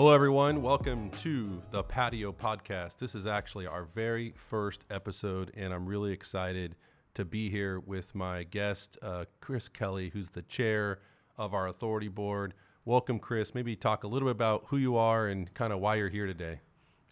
Hello, everyone. Welcome to the Patio Podcast. This is actually our very first episode, and I'm really excited to be here with my guest, uh, Chris Kelley, who's the chair of our authority board. Welcome, Chris. Maybe talk a little bit about who you are and kind of why you're here today.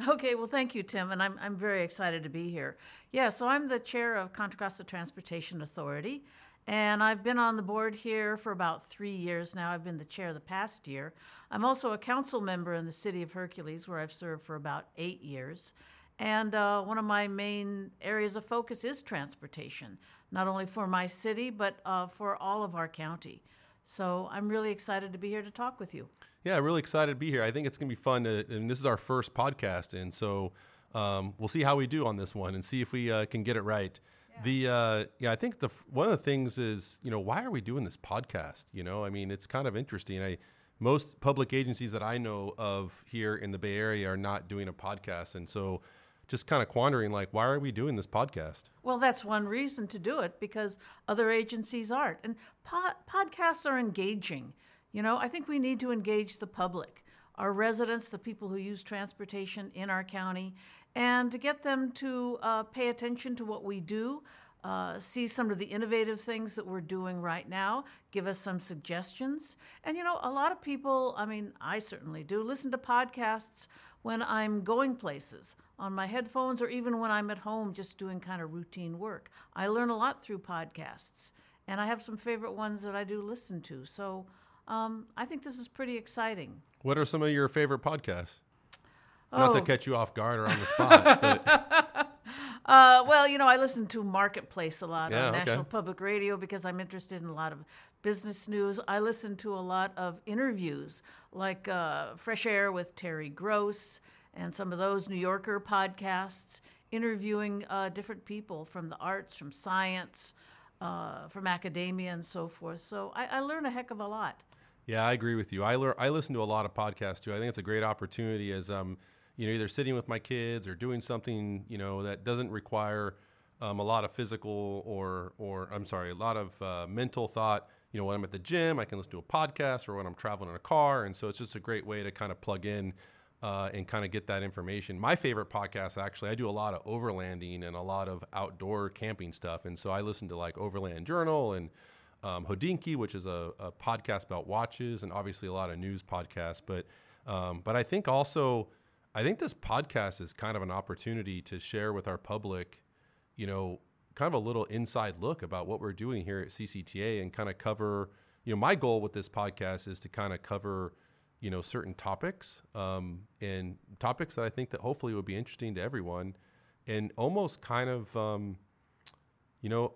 Okay, well, thank you, Tim, and I'm, I'm very excited to be here. Yeah, so I'm the chair of Contra Costa Transportation Authority, and I've been on the board here for about three years now. I've been the chair the past year. I'm also a council member in the city of Hercules, where I've served for about eight years. And uh, one of my main areas of focus is transportation, not only for my city, but uh, for all of our county. So I'm really excited to be here to talk with you. Yeah, really excited to be here. I think it's going to be fun. To, and this is our first podcast, and so um, we'll see how we do on this one and see if we uh, can get it right. The uh, yeah, I think the one of the things is you know why are we doing this podcast? You know, I mean, it's kind of interesting. I most public agencies that I know of here in the Bay Area are not doing a podcast, and so just kind of quandering like why are we doing this podcast? Well that's one reason to do it because other agencies aren't. And podcasts are engaging. You know, I think we need to engage the public, our residents, the people who use transportation in our county, and to get them to uh, pay attention to what we do, uh, see some of the innovative things that we're doing right now, give us some suggestions. And you know, a lot of people, I mean, I certainly do, listen to podcasts when I'm going places on my headphones or even when I'm at home just doing kind of routine work. I learn a lot through podcasts, and I have some favorite ones that I do listen to. So, um, I think this is pretty exciting. What are some of your favorite podcasts? Oh. Not to oh. catch you off guard or on the spot, but. Uh, well, you know, I listen to Marketplace a lot yeah, on National. Public Radio because I'm interested in a lot of business news. I listen to a lot of interviews, like uh, Fresh Air with Terry Gross and some of those New Yorker podcasts, interviewing uh, different people from the arts, from science, uh, from academia, and so forth. So I, I learn a heck of a lot. Yeah, I agree with you. I learn, I listen to a lot of podcasts too. I think it's a great opportunity as um, you know, either sitting with my kids or doing something, you know, that doesn't require um, a lot of physical or or I'm sorry, a lot of uh, mental thought. You know, when I'm at the gym, I can listen to a podcast, or when I'm traveling in a car, and so it's just a great way to kind of plug in uh, and kind of get that information. My favorite podcast, actually, I do a lot of overlanding and a lot of outdoor camping stuff, and so I listen to like Overland Journal and um, which is a, a, podcast about watches, and obviously a lot of news podcasts. But um, but I think also, I think this podcast is kind of an opportunity to share with our public, you know, kind of a little inside look about what we're doing here at CCTA, and kind of cover. You know, my goal with this podcast is to kind of cover, you know, certain topics um, and topics that I think that hopefully would be interesting to everyone, and almost kind of, um, you know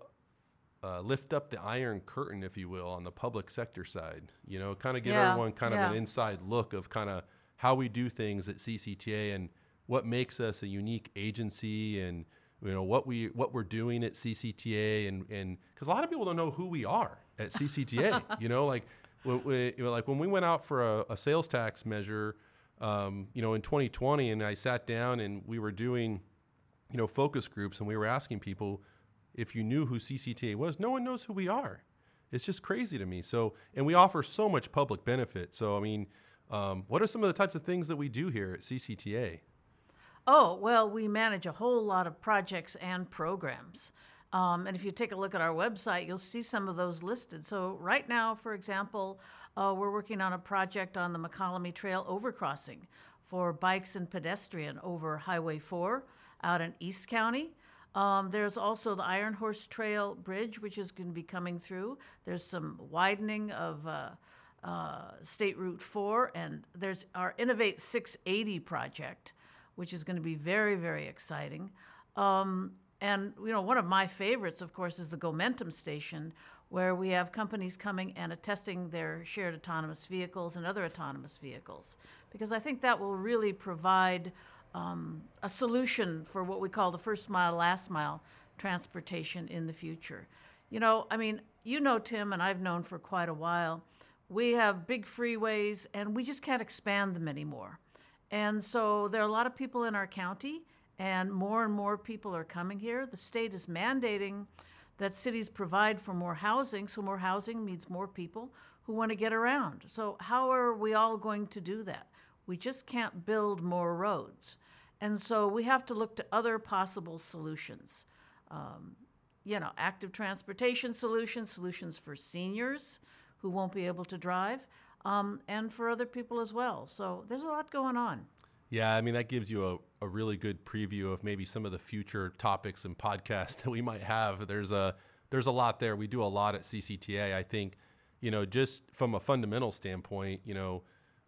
uh, lift up the iron curtain, if you will, on the public sector side. You know, kind of give yeah, everyone kind yeah. of an inside look of kind of how we do things at CCTA and what makes us a unique agency and you know what we what we're doing at CCTA and and because a lot of people don't know who we are at CCTA. you know, like we, know, like when we went out for a, a sales tax measure, um, you know, in 2020, and I sat down and we were doing, you know, focus groups and we were asking people if you knew who CCTA was. No one knows who we are. It's just crazy to me. So, and we offer so much public benefit. So, I mean, um, what are some of the types of things that we do here at CCTA? Oh, well, we manage a whole lot of projects and programs. Um, and if you take a look at our website, you'll see some of those listed. So, right now, for example, uh, we're working on a project on the Mokelumne Trail overcrossing for bikes and pedestrian over Highway 4 out in East County. Um, there's also the Iron Horse Trail Bridge, which is going to be coming through. There's some widening of uh, uh, State Route 4, and there's our Innovate 680 project, which is going to be very, very exciting. Um, and you know, one of my favorites, of course, is the Gomentum station, where we have companies coming and testing their shared autonomous vehicles and other autonomous vehicles, because I think that will really provide um, a solution for what we call the first mile, last mile transportation in the future. You know, I mean, you know Tim, and I've known for quite a while. We have big freeways, and we just can't expand them anymore. And so there are a lot of people in our county, and more and more people are coming here. The state is mandating that cities provide for more housing, so more housing means more people who want to get around. So, how are we all going to do that? We just can't build more roads. And so we have to look to other possible solutions. Um, you know, active transportation solutions, solutions for seniors who won't be able to drive, um, and for other people as well. So there's a lot going on. Yeah, I mean, that gives you a, a really good preview of maybe some of the future topics and podcasts that we might have. There's a there's a lot there. We do a lot at CCTA. I think, you know, just from a fundamental standpoint, you know,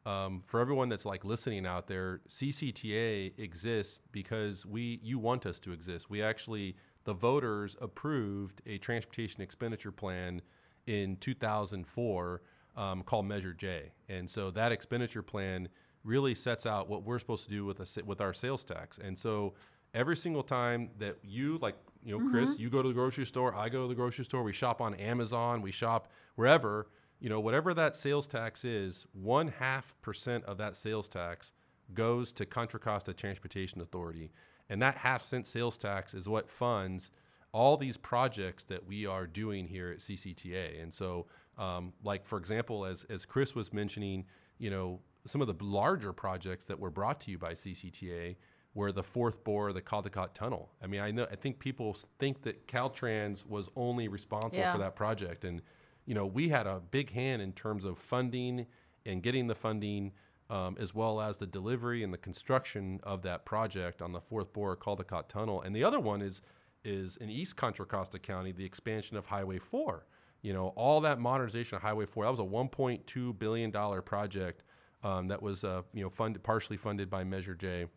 um, for everyone that's like listening out there, CCTA exists because we you want us to exist. We actually the voters approved a transportation expenditure plan in 2004 um, called Measure J, and so that expenditure plan really sets out what we're supposed to do with a, with our sales tax. And so every single time that you like you know Chris, you go to the grocery store, I go to the grocery store, we shop on Amazon, we shop wherever, you know, whatever that sales tax is, one half percent of that sales tax goes to Contra Costa Transportation Authority. And that half cent sales tax is what funds all these projects that we are doing here at CCTA. And so, um, like for example, as as Chris was mentioning, you know, some of the larger projects that were brought to you by CCTA were the fourth bore, the Caldecott Tunnel. I mean, I know I think people think that Caltrans was only responsible Yeah. for that project, and you know, we had a big hand in terms of funding and getting the funding, um, as well as the delivery and the construction of that project on the fourth bore Caldecott Tunnel. And the other one is is in East Contra Costa County, the expansion of Highway 4. You know, all that modernization of Highway 4, that was a $1.2 billion project um, that was, uh, you know, funded, partially funded by Measure J.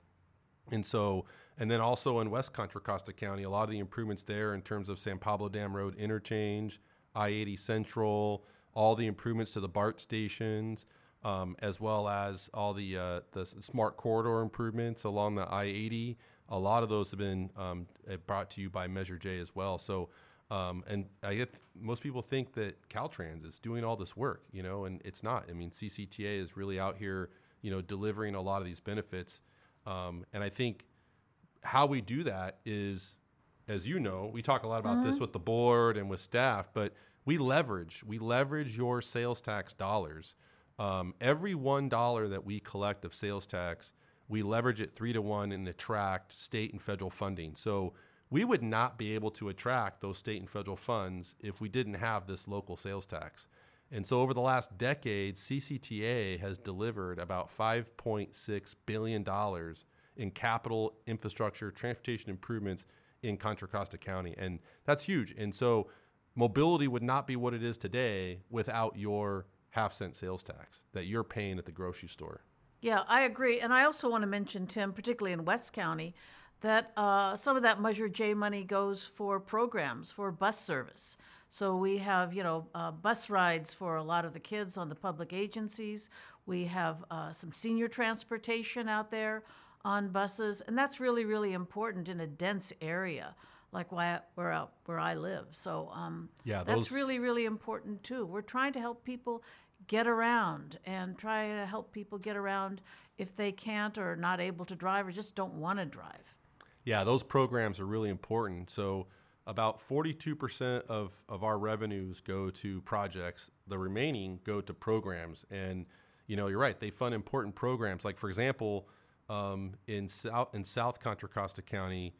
And so, and then also in West Contra Costa County, a lot of the improvements there in terms of San Pablo Dam Road interchange, I 80 Central, all the improvements to the BART stations, um, as well as all the, uh, the smart corridor improvements along the I 80. A lot of those have been um, uh, brought to you by Measure J as well. So, um, and I get most people think that Caltrans is doing all this work, you know, and it's not. I mean, CCTA is really out here, you know, delivering a lot of these benefits. Um, and I think how we do that is, as you know, we talk a lot about this with the board and with staff, but we leverage we leverage your sales tax dollars. Um, every one dollar that we collect of sales tax, we leverage it three to one and attract state and federal funding. So we would not be able to attract those state and federal funds if we didn't have this local sales tax. And so over the last decade, CCTA has delivered about $5.6 billion in capital infrastructure, transportation improvements in Contra Costa County. And that's huge. And so mobility would not be what it is today without your half cent sales tax that you're paying at the grocery store. Yeah, I agree. And I also want to mention, Tim, particularly in West County, that uh, some of that Measure J money goes for programs, for bus service. So we have, you know, uh, bus rides for a lot of the kids on the public agencies. We have uh, some senior transportation out there on buses, and that's really, really important in a dense area like why, where, I- where I live. So um, Yeah, that's really, really important too. We're trying to help people get around and try to help people get around if they can't or are not able to drive or just don't want to drive. Yeah, those programs are really important. So about 42% of, of our revenues go to projects. The remaining go to programs. And, you know, you're right. They fund important programs. Like, for example, um, in, South, in South Contra Costa County,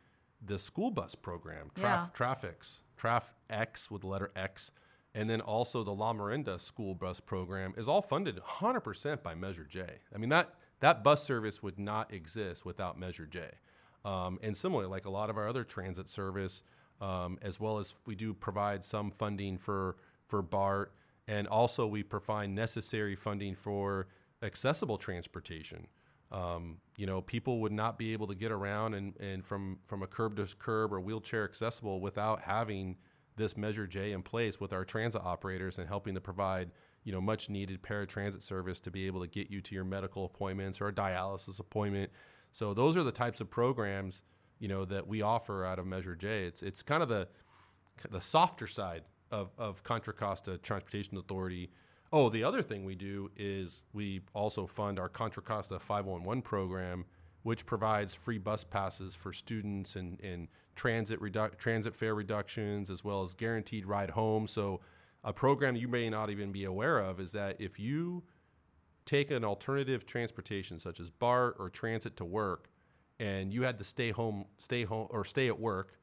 the school bus program, Traf, Yeah. TRAFFIX, Traf X with the letter X, and then also the Lamorinda school bus program is all funded 100% by Measure J. I mean, that, that bus service would not exist without Measure J. Um, and similarly, like a lot of our other transit service, um, as well as we do provide some funding for, for BART, and also we provide necessary funding for accessible transportation. Um, you know, people would not be able to get around and, and from, from a curb to curb or wheelchair accessible without having this Measure J in place with our transit operators and helping to provide, you know, much needed paratransit service to be able to get you to your medical appointments or a dialysis appointment. So those are the types of programs, you know, that we offer out of Measure J. It's it's kind of the the softer side of, of Contra Costa Transportation Authority. Oh, the other thing we do is we also fund our Contra Costa 511 program, which provides free bus passes for students and, and transit redu- transit fare reductions as well as guaranteed ride home. So, a program you may not even be aware of is that if you take an alternative transportation such as BART or transit to work, and you had to stay home, stay home, or stay at work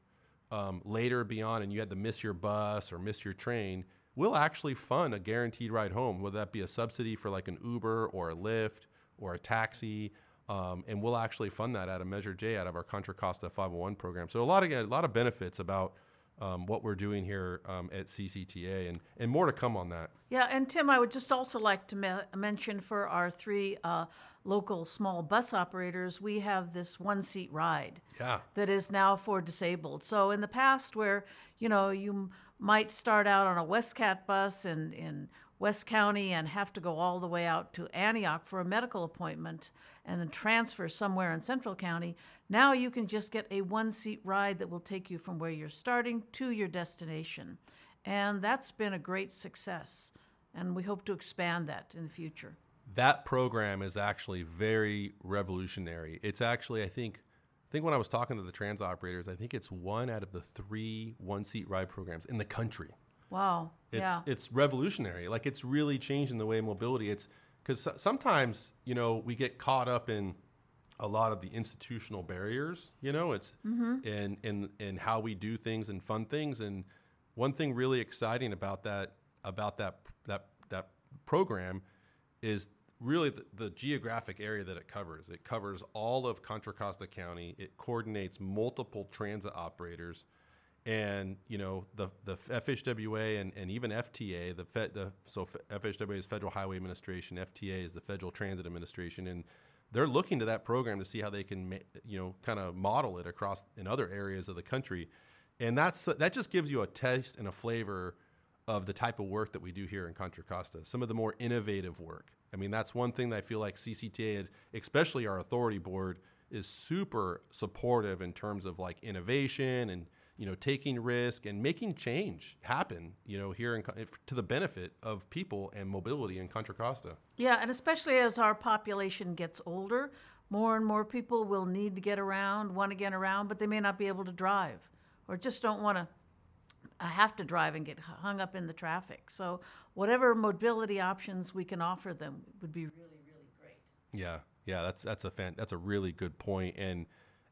um, later beyond, and you had to miss your bus or miss your train, we'll actually fund a guaranteed ride home, whether that be a subsidy for like an Uber or a Lyft or a taxi. Um, and we'll actually fund that out of Measure J out of our Contra Costa 501 program. So a lot of a lot of benefits about um, what we're doing here um, at CCTA, and and more to come on that. Yeah, and Tim, I would just also like to me- mention for our three uh, local small bus operators, we have this one seat ride. Yeah. That is now for disabled. So in the past, where you know you m- might start out on a WestCAT bus in in West County and have to go all the way out to Antioch for a medical appointment and then transfer somewhere in Central County. Now you can just get a one seat ride that will take you from where you're starting to your destination. And that's been a great success. And we hope to expand that in the future. That program is actually very revolutionary. It's actually, I think, I think when I was talking to the trans operators, I think it's one out of the three one seat ride programs in the country. Wow. It's yeah. it's revolutionary. Like it's really changing the way mobility. It's because sometimes you know we get caught up in a lot of the institutional barriers. You know, it's Mm-hmm. and in in how we do things and fun things. And one thing really exciting about that about that that that program is really the, the geographic area that it covers. It covers all of Contra Costa County. It coordinates multiple transit operators and you know the the FHWA and, and even FTA, the Fed, the so FHWA is Federal Highway Administration, FTA is the Federal Transit Administration, and they're looking to that program to see how they can you know kind of model it across in other areas of the country, and that's that just gives you a taste and a flavor of the type of work that we do here in Contra Costa. Some of the more innovative work. I mean, that's one thing that I feel like CCTA, especially our authority board, is super supportive in terms of like innovation and you know taking risk and making change happen. You know, here in, to the benefit of people and mobility in Contra Costa. Yeah, and especially as our population gets older, more and more people will need to get around, want to get around, but they may not be able to drive or just don't want to uh, have to drive and get hung up in the traffic. So, whatever mobility options we can offer them would be really, really great. Yeah, yeah, that's that's a fan, that's a really good point, and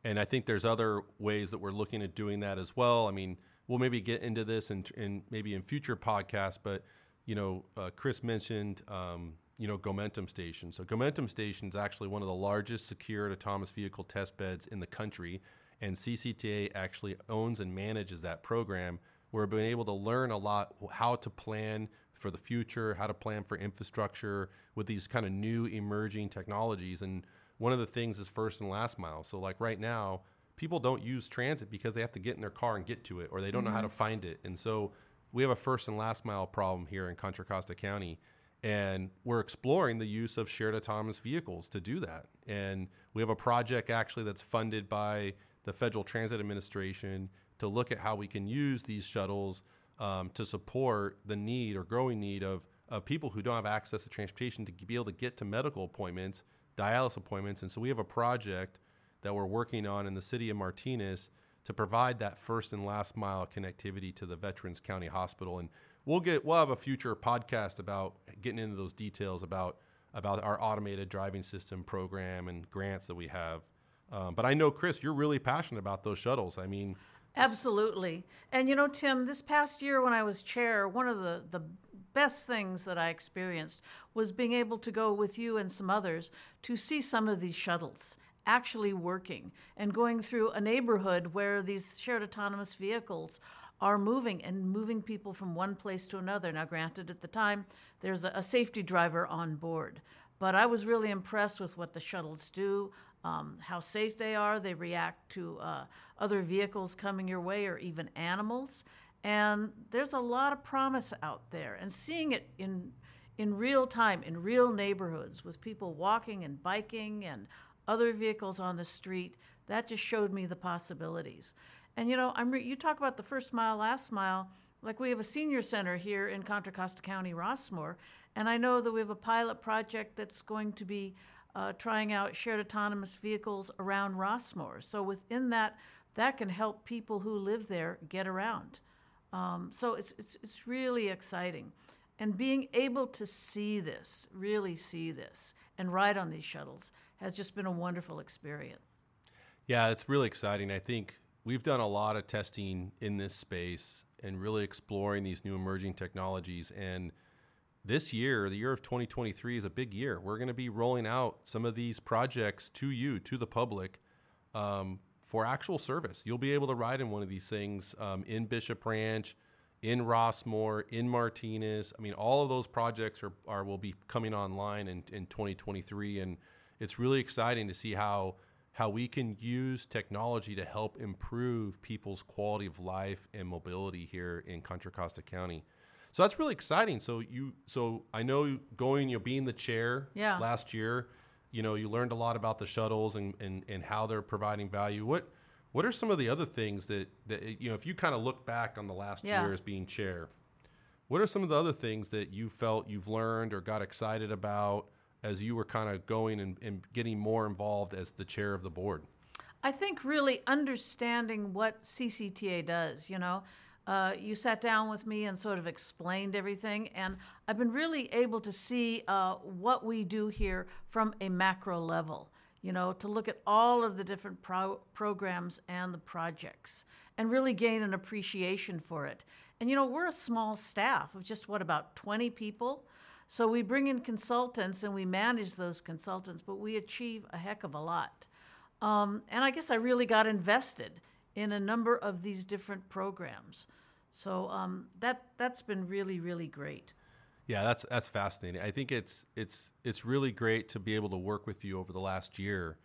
and I think there's other ways that we're looking at doing that as well. I mean, we'll maybe get into this in, in maybe in future podcasts, but you know, uh, Chris mentioned um, you know Gomentum Station. So Gomentum Station is actually one of the largest secured autonomous vehicle test beds in the country, and CCTA actually owns and manages that program. We're being able to learn a lot how to plan for the future, how to plan for infrastructure with these kind of new emerging technologies. And one of the things is first and last mile. So, like right now, people don't use transit because they have to get in their car and get to it, or they don't know how to find it. And so, we have a first and last mile problem here in Contra Costa County. And we're exploring the use of shared autonomous vehicles to do that. And we have a project actually that's funded by the Federal Transit Administration to look at how we can use these shuttles um, to support the need or growing need of, of people who don't have access to transportation to be able to get to medical appointments, dialysis appointments. And so we have a project that we're working on in the city of Martinez to provide that first and last mile connectivity to the Veterans County Hospital. And we'll get we'll have a future podcast about getting into those details about about our automated driving system program and grants that we have. Um, but I know, Chris, you're really passionate about those shuttles. I mean, Absolutely. And you know, Tim, this past year when I was chair, one of the, the best things that I experienced was being able to go with you and some others to see some of these shuttles actually working and going through a neighborhood where these shared autonomous vehicles are moving and moving people from one place to another. Now, granted, at the time, there's a, safety driver on board, but I was really impressed with what the shuttles do, um, how safe they are. They react to uh, other vehicles coming your way or even animals. And there's a lot of promise out there. And seeing it in, in real time, in real neighborhoods, with people walking and biking and other vehicles on the street, that just showed me the possibilities. And you know, I'm re- you talk about the first mile, last mile. Like we have a senior center here in Contra Costa County, Rossmoor, and I know that we have a pilot project that's going to be uh, trying out shared autonomous vehicles around Rossmoor. So within that, that can help people who live there get around. Um, so it's, it's, it's really exciting. And being able to see this, really see this, and ride on these shuttles has just been a wonderful experience. Yeah, it's really exciting. I think we've done a lot of testing in this space and really exploring these new emerging technologies. And this year, the year of 2023, is a big year. We're going to be rolling out some of these projects to you, to the public, um, for actual service. You'll be able to ride in one of these things um, in Bishop Ranch, in Rossmoor, in Martinez. I mean, all of those projects are, are will be coming online in, in 2023, and it's really exciting to see how how we can use technology to help improve people's quality of life and mobility here in Contra Costa County. So that's really exciting. So you, so I know going, you know, being the chair Yeah. last year, you know, you learned a lot about the shuttles and, and, and how they're providing value. What, what are some of the other things that, that you know, if you kind of look back on the last Yeah. year as being chair, what are some of the other things that you felt you've learned or got excited about as you were kind of going and, and getting more involved as the chair of the board? I think really understanding what CCTA does, you know. Uh, you sat down with me and sort of explained everything, and I've been really able to see uh, what we do here from a macro level, you know, to look at all of the different pro- programs and the projects and really gain an appreciation for it. And, you know, we're a small staff of just what, about 20 people? So we bring in consultants and we manage those consultants, but we achieve a heck of a lot. Um, and I guess I really got invested in a number of these different programs. So um, that that's been really really great. Yeah, that's that's fascinating. I think it's it's it's really great to be able to work with you over the last year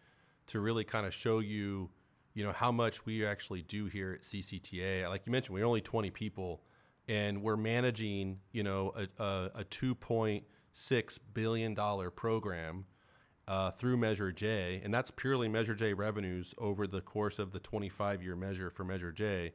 to really kind of show you, you know, how much we actually do here at CCTA. Like you mentioned, we're only 20 people and we're managing, you know, a, a, a 2.6 billion dollar program uh, through Measure J, and that's purely Measure J revenues over the course of the 25 year measure for Measure J.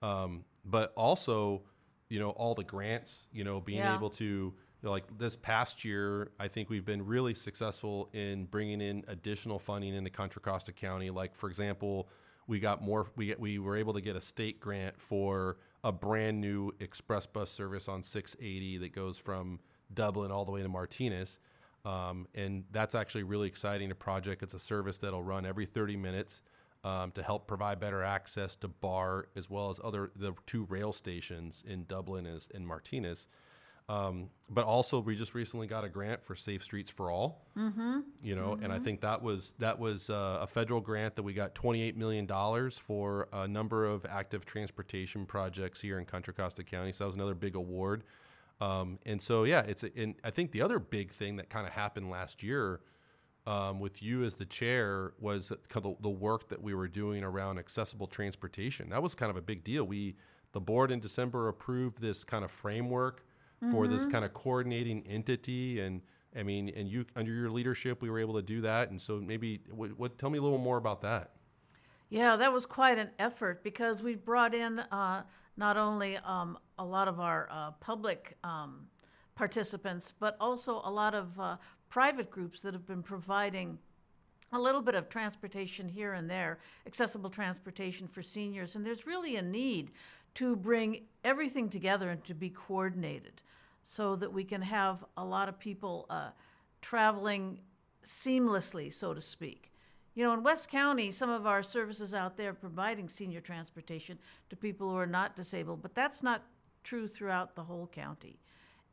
Um, but also, you know, all the grants, you know, being Yeah. able to, you know, like this past year, I think we've been really successful in bringing in additional funding into Contra Costa County. Like, for example, we got more, we, we were able to get a state grant for a brand new express bus service on 680 that goes from Dublin all the way to Martinez. Um, and that's actually really exciting. A project. It's a service that'll run every 30 minutes um, to help provide better access to BART as well as other the two rail stations in Dublin and, in Martinez. Um, but also, we just recently got a grant for Safe Streets for All. Mm-hmm. You know, and I think that was that was uh, a federal grant that we got 28 million dollars for a number of active transportation projects here in Contra Costa County. So that was another big award. Um, and so, yeah, it's and I think the other big thing that kind of happened last year um, with you as the chair was of the work that we were doing around accessible transportation. That was kind of a big deal. We the board in December approved this kind of framework for this kind of coordinating entity, and I mean, and you under your leadership, we were able to do that. And so, maybe what, what tell me a little more about that. Yeah, that was quite an effort because we've brought in uh, not only um, a lot of our uh, public um, participants, but also a lot of uh, private groups that have been providing a little bit of transportation here and there, accessible transportation for seniors. And there's really a need to bring everything together and to be coordinated so that we can have a lot of people uh, traveling seamlessly, so to speak. You know, in West County, some of our services out there providing senior transportation to people who are not disabled, but that's not true throughout the whole county.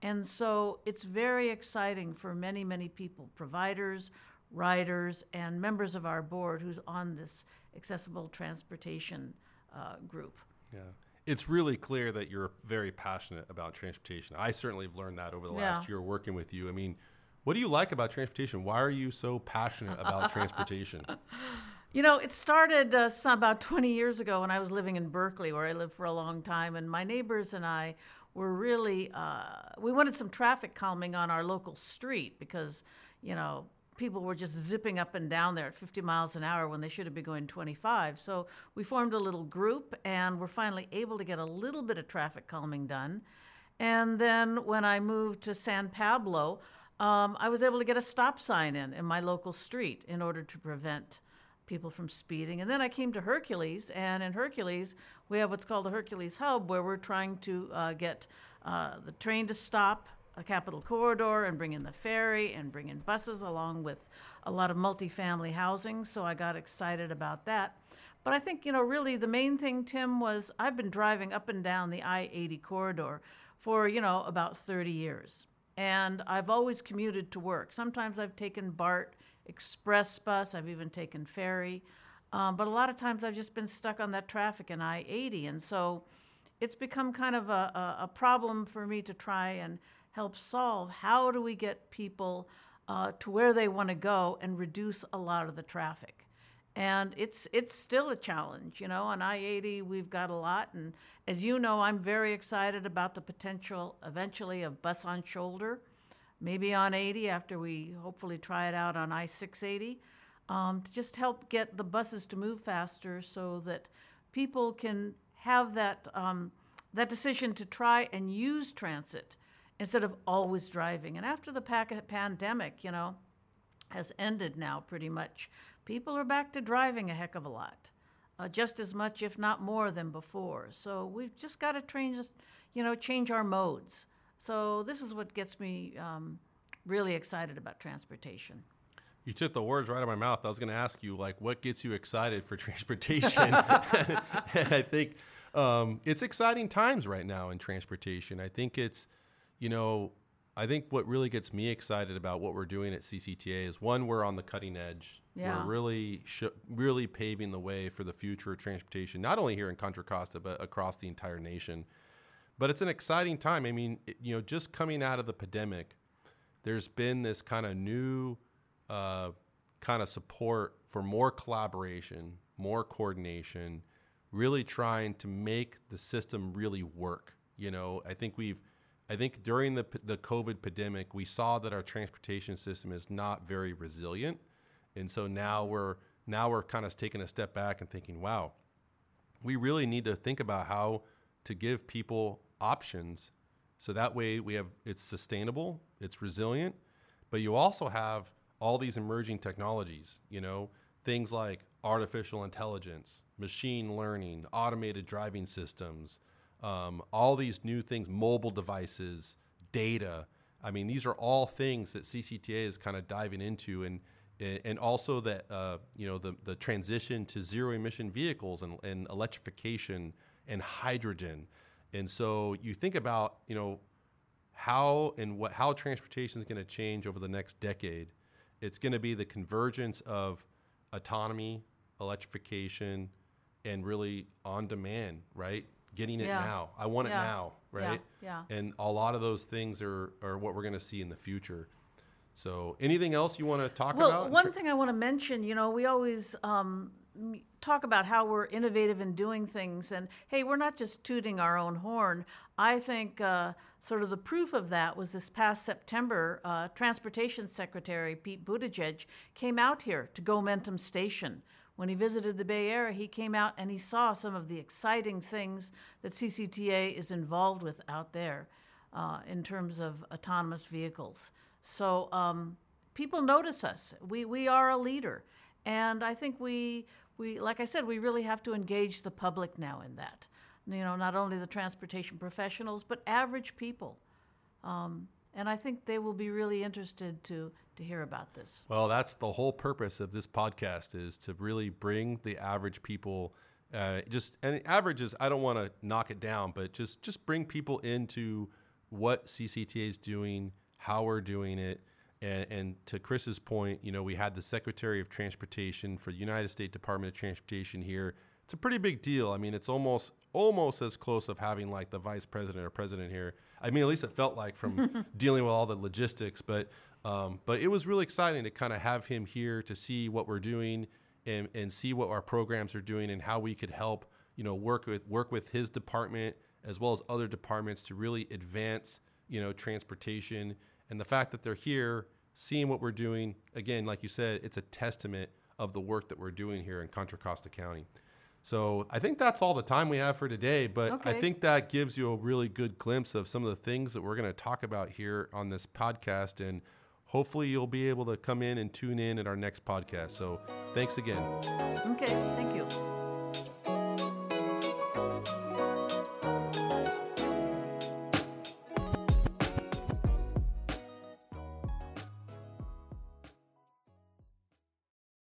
And so it's very exciting for many, many people, providers, riders, and members of our board who's on this accessible transportation uh, group. Yeah. It's really clear that you're very passionate about transportation. I certainly have learned that over the last year working with you. I mean, what do you like about transportation? Why are you so passionate about transportation? You know, it started uh, some, about 20 years ago when I was living in Berkeley, where I lived for a long time, and my neighbors and I were really, uh, we wanted some traffic calming on our local street because, you know, people were just zipping up and down there at 50 miles an hour when they should have been going 25. So we formed a little group and were finally able to get a little bit of traffic calming done. And then when I moved to San Pablo, um, I was able to get a stop sign in in my local street in order to prevent people from speeding. And then I came to Hercules, and in Hercules, we have what's called the Hercules Hub, where we're trying to uh, get uh, the train to stop a Capitol Corridor and bring in the ferry and bring in buses along with a lot of multifamily housing. So I got excited about that. But I think, you know, really the main thing, Tim, was I've been driving up and down the I 80 corridor for, you know, about 30 years. And I've always commuted to work. Sometimes I've taken BART, express bus, I've even taken ferry. Um, but a lot of times I've just been stuck on that traffic in I 80. And so it's become kind of a, a, a, problem for me to try and help solve. How do we get people uh, to where they want to go and reduce a lot of the traffic? and it's it's still a challenge you know on i-80 we've got a lot and as you know i'm very excited about the potential eventually of bus on shoulder maybe on 80 after we hopefully try it out on i-680 um, to just help get the buses to move faster so that people can have that um, that decision to try and use transit instead of always driving. And after the pandemic you know has ended now pretty much people are back to driving a heck of a lot, uh, just as much, if not more, than before. So we've just got to change, you know, change our modes. So this is what gets me um, really excited about transportation. You took the words right out of my mouth. I was going to ask you, like, what gets you excited for transportation? and I think um, it's exciting times right now in transportation. I think it's, you know, I think what really gets me excited about what we're doing at CCTA is one, we're on the cutting edge. Yeah. We're really, sh- really paving the way for the future of transportation, not only here in Contra Costa, but across the entire nation. But it's an exciting time. I mean, it, you know, just coming out of the pandemic, there's been this kind of new uh, kind of support for more collaboration, more coordination, really trying to make the system really work. You know, I think we've I think during the the COVID pandemic, we saw that our transportation system is not very resilient, and so now we're now we're kind of taking a step back and thinking, wow, we really need to think about how to give people options, so that way we have it's sustainable, it's resilient, but you also have all these emerging technologies, you know, things like artificial intelligence, machine learning, automated driving systems um, all these new things, mobile devices, data. I mean, these are all things that CCTA is kind of diving into, and and also that uh, you know the the transition to zero emission vehicles and, and electrification and hydrogen. And so you think about you know how and what how transportation is going to change over the next decade. It's going to be the convergence of autonomy, electrification, and really on demand, right? Getting it yeah. now. I want yeah. it now, right? Yeah. yeah. And a lot of those things are, are what we're going to see in the future. So, anything else you want to talk well, about? Well, one thing I want to mention, you know, we always um, talk about how we're innovative in doing things, and hey, we're not just tooting our own horn. I think uh, sort of the proof of that was this past September. Uh, Transportation Secretary Pete Buttigieg came out here to Gomentum Station when he visited the Bay Area, he came out and he saw some of the exciting things that CCTA is involved with out there uh, in terms of autonomous vehicles. So um, people notice us. We, we are a leader. And I think we, we, like I said, we really have to engage the public now in that. You know, not only the transportation professionals, but average people. Um, and I think they will be really interested to to hear about this. Well, that's the whole purpose of this podcast is to really bring the average people. Uh, just and averages. I don't want to knock it down, but just just bring people into what CCTA is doing, how we're doing it, and, and, to Chris's point, you know, we had the Secretary of Transportation for the United States Department of Transportation here. It's a pretty big deal. I mean, it's almost almost as close of having like the vice president or president here. I mean, at least it felt like from dealing with all the logistics. But um, but it was really exciting to kind of have him here to see what we're doing and, and see what our programs are doing and how we could help, you know, work with work with his department as well as other departments to really advance, you know, transportation. And the fact that they're here, seeing what we're doing, again, like you said, it's a testament of the work that we're doing here in Contra Costa County. So I think that's all the time we have for today, but okay. I think that gives you a really good glimpse of some of the things that we're going to talk about here on this podcast. And hopefully you'll be able to come in and tune in at our next podcast. So thanks again. Okay, thank you.